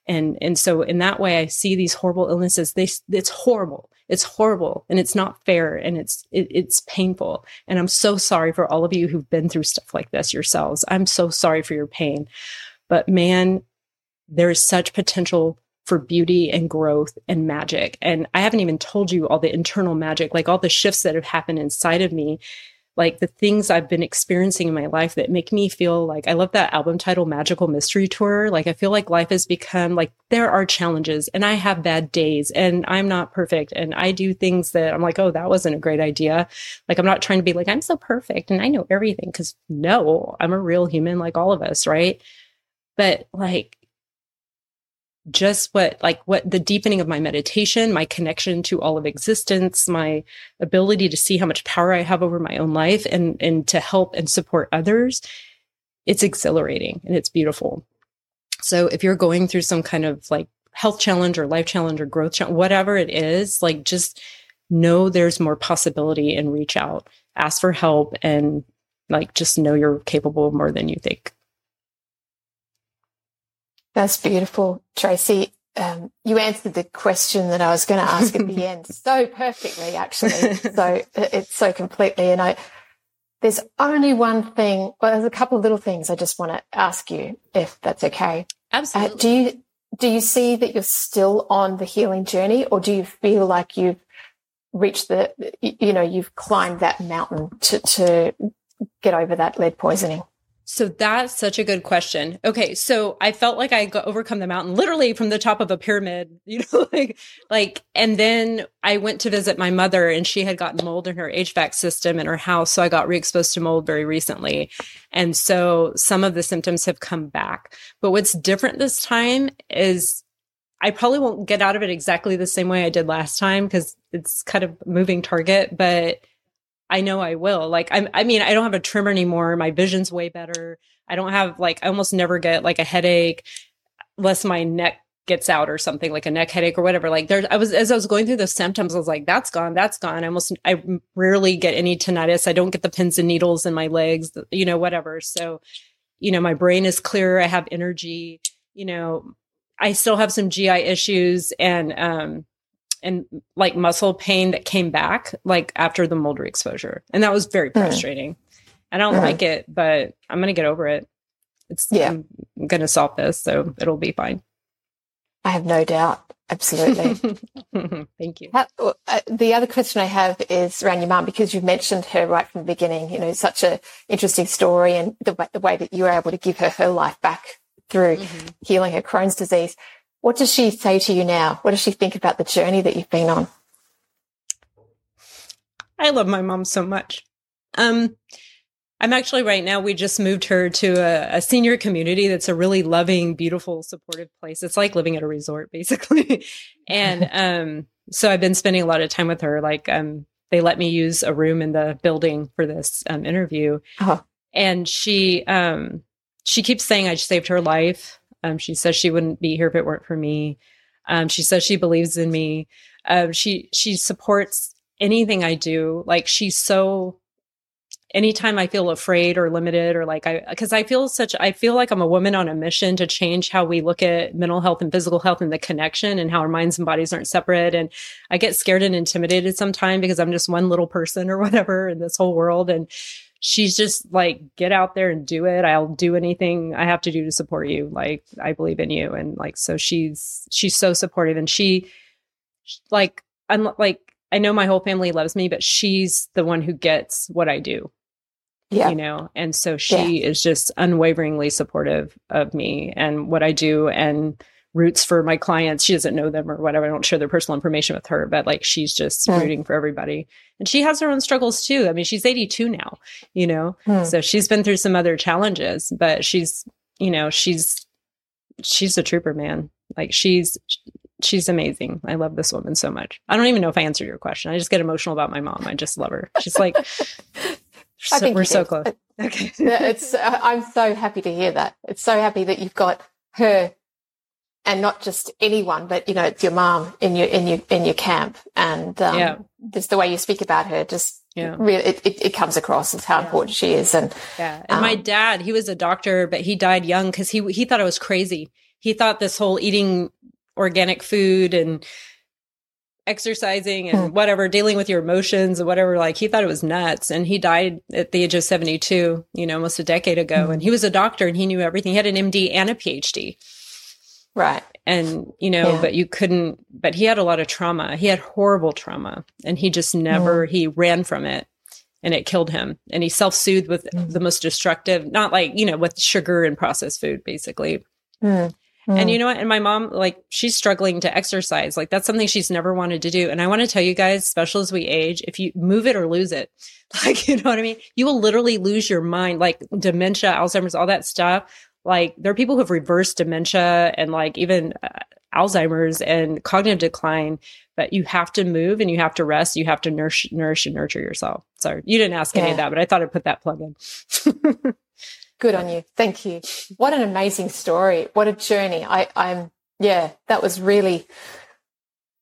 S2: and and so in that way i see these horrible illnesses they it's horrible it's horrible and it's not fair and it's it, it's painful. And i'm so sorry for all of you who've been through stuff like this yourselves. I'm so sorry for your pain. But man there is such potential for beauty and growth and magic. And i haven't even told you all the internal magic like all the shifts that have happened inside of me like the things I've been experiencing in my life that make me feel like I love that album title, Magical Mystery Tour. Like I feel like life has become like there are challenges and I have bad days and I'm not perfect and I do things that I'm like, oh, that wasn't a great idea. Like I'm not trying to be like, I'm so perfect and I know everything because no, I'm a real human like all of us, right? But like just what like what the deepening of my meditation my connection to all of existence my ability to see how much power i have over my own life and and to help and support others it's exhilarating and it's beautiful. So if you're going through some kind of like health challenge or life challenge or growth challenge whatever it is like just know there's more possibility and reach out ask for help and like just know you're capable of more than you think
S1: that's beautiful, Traci. Um, you answered the question that I was going to ask at the end so perfectly, actually. So it's so completely. And I, there's only one thing. Well, there's a couple of little things I just want to ask you, if that's okay.
S2: Absolutely. Uh,
S1: do you do you see that you're still on the healing journey, or do you feel like you've reached the, you know, you've climbed that mountain to to get over that lead poisoning?
S2: So that's such a good question. Okay, so I felt like I got overcome the mountain literally from the top of a pyramid, you know, like like and then I went to visit my mother and she had gotten mold in her HVAC system in her house, so I got re-exposed to mold very recently. And so some of the symptoms have come back. But what's different this time is I probably won't get out of it exactly the same way I did last time because it's kind of moving target, but I know I will. Like, I'm, I mean, I don't have a tremor anymore. My vision's way better. I don't have like, I almost never get like a headache unless my neck gets out or something like a neck headache or whatever. Like there, I was, as I was going through the symptoms, I was like, that's gone, that's gone. I almost, I rarely get any tinnitus. I don't get the pins and needles in my legs, you know, whatever. So, you know, my brain is clear. I have energy, you know, I still have some GI issues and, um, and like muscle pain that came back like after the mold exposure. And that was very frustrating. Mm. I don't mm. like it, but I'm going to get over it. It's, yeah. I'm going to solve this. So it'll be fine.
S1: I have no doubt. Absolutely.
S2: Thank you.
S1: How, uh, the other question I have is around your mum because you've mentioned her right from the beginning. You know, such a interesting story and the, the way that you were able to give her her life back through mm-hmm. healing her Crohn's disease. What does she say to you now? What does she think about the journey that you've been on?
S2: I love my mom so much. Um, I'm actually right now, we just moved her to a, a, senior community that's a really loving, beautiful, supportive place. It's like living at a resort, basically. and um, so I've been spending a lot of time with her. Like, um, they let me use a room in the building for this um, interview. Uh-huh. And she, um, she keeps saying I saved her life. Um, she says she wouldn't be here if it weren't for me. Um, she says she believes in me. Uh, she she supports anything I do. Like she's so. Anytime I feel afraid or limited or like I, because I feel such, I feel like I'm a woman on a mission to change how we look at mental health and physical health and the connection and how our minds and bodies aren't separate. And I get scared and intimidated sometimes because I'm just one little person or whatever in this whole world. And she's just like, get out there and do it. I'll do anything I have to do to support you. Like, I believe in you. And like, so she's, she's so supportive and she, like, I'm like, I know my whole family loves me, but she's the one who gets what I do. Yeah. You know, and so she yeah. is just unwaveringly supportive of me and what I do and roots for my clients. She doesn't know them or whatever. I don't share their personal information with her, but like she's just mm. rooting for everybody. And she has her own struggles too. I mean, she's 82 now, you know, mm. so she's been through some other challenges, but she's, you know, she's, she's a trooper, man. Like she's, she's amazing. I love this woman so much. I don't even know if I answered your question. I just get emotional about my mom. I just love her. She's like, so, we're so close.
S1: Okay. it's, uh, I'm so happy to hear that. It's so happy that you've got her and not just anyone, but you know, it's your mom in your, in your, in your camp. And, um, yeah. just the way you speak about her, just yeah. really, it, it, it comes across as how yeah. important she is. And,
S2: yeah. And um, my dad, he was a doctor, but he died young because he, he thought I was crazy. He thought this whole eating organic food and exercising and hmm. whatever, dealing with your emotions and whatever. Like he thought it was nuts. And he died at the age of 72, you know, almost a decade ago. Hmm. And he was a doctor and he knew everything. He had an MD and a PhD.
S1: Right.
S2: And, you know, yeah. but you couldn't, but he had a lot of trauma. He had horrible trauma and he just never, mm. he ran from it and it killed him. And he self soothed with mm. the most destructive, not like, you know, with sugar and processed food, basically. Mm. And you know what? And my mom, like, she's struggling to exercise. Like, that's something she's never wanted to do. And I want to tell you guys, special as we age, if you move it or lose it, like, you know what I mean? You will literally lose your mind, like dementia, Alzheimer's, all that stuff. Like there are people who have reversed dementia and like even uh, Alzheimer's and cognitive decline, but you have to move and you have to rest. You have to nourish, nourish and nurture yourself. Sorry, you didn't ask yeah. any of that, but I thought I'd put that plug in.
S1: Good on you. Thank you. What an amazing story. What a journey. I, I'm, yeah, that was really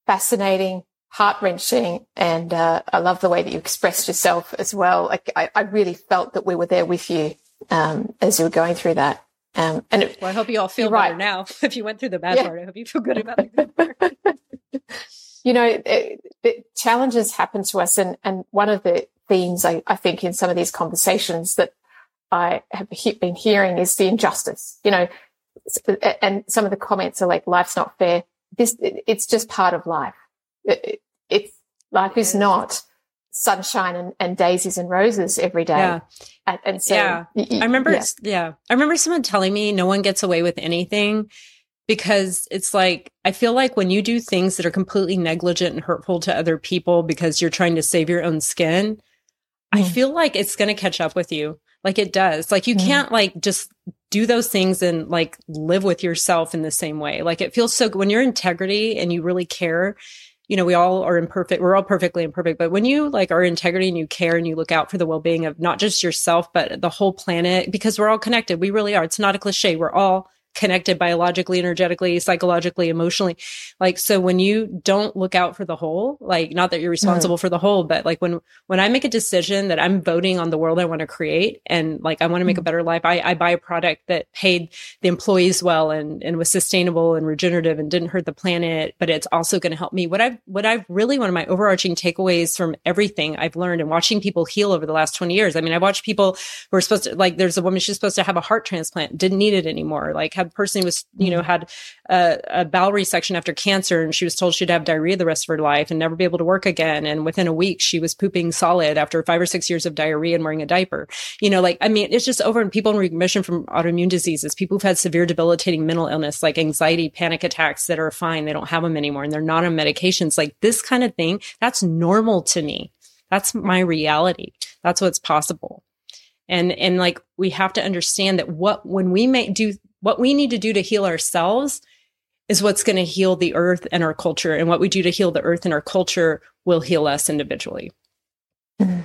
S1: fascinating, heart wrenching. And, uh, I love the way that you expressed yourself as well. Like, I, I really felt that we were there with you, um, as you were going through that. Um, and it,
S2: well, I hope you all feel better right. now. If you went through the bad yeah. part, I hope you feel good about the good part.
S1: you know, it, it, challenges happen to us, and and one of the themes I, I think in some of these conversations that I have been hearing is the injustice. You know, and some of the comments are like, "Life's not fair." This, it's just part of life. It, it's life is not sunshine and, and, daisies and roses every day. Yeah. And, and so,
S2: yeah, I remember, yeah. yeah, I remember someone telling me no one gets away with anything because it's like, I feel like when you do things that are completely negligent and hurtful to other people because you're trying to save your own skin, mm. I feel like it's going to catch up with you. Like it does. Like you mm. can't like just do those things and like live with yourself in the same way. Like it feels so good when you're integrity and you really care you know, we all are imperfect. We're all perfectly imperfect. But when you like are integrity and you care and you look out for the well-being of not just yourself, but the whole planet, because we're all connected. We really are. It's not a cliche. We're all connected biologically, energetically, psychologically, emotionally. Like, so when you don't look out for the whole, like, not that you're responsible for the whole, but like when, when I make a decision that I'm voting on the world I want to create and like I want to make a mm. better life, I, I buy a product that paid the employees well and, and was sustainable and regenerative and didn't hurt the planet, but it's also going to help me. What I've, what I've really, one of my overarching takeaways from everything I've learned and watching people heal over the last 20 years. I mean, I watched people who are supposed to, like, there's a woman, she's supposed to have a heart transplant, didn't need it anymore. Like, had person was, you know, mm-hmm. had a, a bowel resection after cancer and she was told she'd have diarrhea the rest of her life and never be able to work again. And within a week, she was pooping solid after five or six years of diarrhea and wearing a diaper. You know, like, I mean, it's just over and people in remission from autoimmune diseases, people who've had severe debilitating mental illness, like anxiety, panic attacks that are fine. They don't have them anymore and they're not on medications. Like this kind of thing, that's normal to me. That's my reality. That's what's possible and and like we have to understand that what when we make do what we need to do to heal ourselves is what's going to heal the earth and our culture. And what we do to heal the earth and our culture will heal us individually.
S1: Mm-hmm.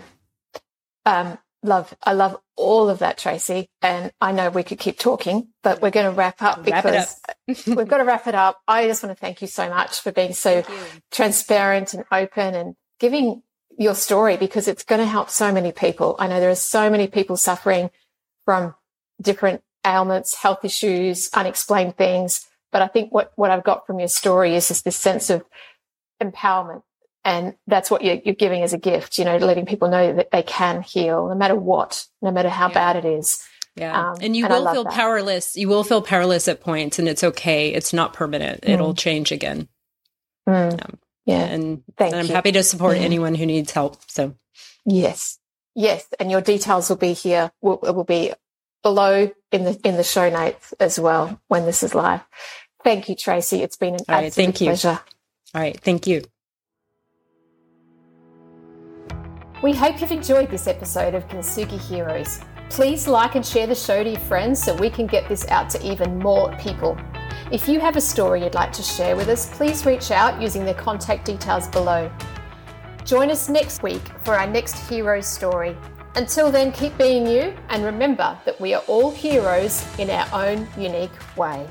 S1: Um, love, I love all of that, Traci. And I know we could keep talking, but we're going to wrap up wrap because up. we've got to wrap it up. I just want to thank you so much for being so transparent and open and giving your story because it's going to help so many people. I know there are so many people suffering from different ailments, health issues, unexplained things. But I think what, what I've got from your story is just this sense of empowerment. And that's what you're, you're giving as a gift, you know, letting people know that they can heal no matter what, no matter how yeah. bad it is.
S2: Yeah. Um, and you and will feel that. powerless. You will feel powerless at points and it's okay. It's not permanent. Mm. It'll change again.
S1: Mm. Yeah. yeah.
S2: And, and I'm happy to support mm. anyone who needs help. So
S1: yes. Yes. And your details will be here. Will, will be below in the in the show notes as well when this is live. Thank you, Traci. It's been an
S2: All right,
S1: absolute
S2: thank you.
S1: pleasure.
S2: All right. Thank you.
S1: We hope you've enjoyed this episode of Kintsugi Heroes. Please like and share the show to your friends so we can get this out to even more people. If you have a story you'd like to share with us, please reach out using the contact details below. Join us next week for our next hero story. Until then, keep being you and remember that we are all heroes in our own unique way.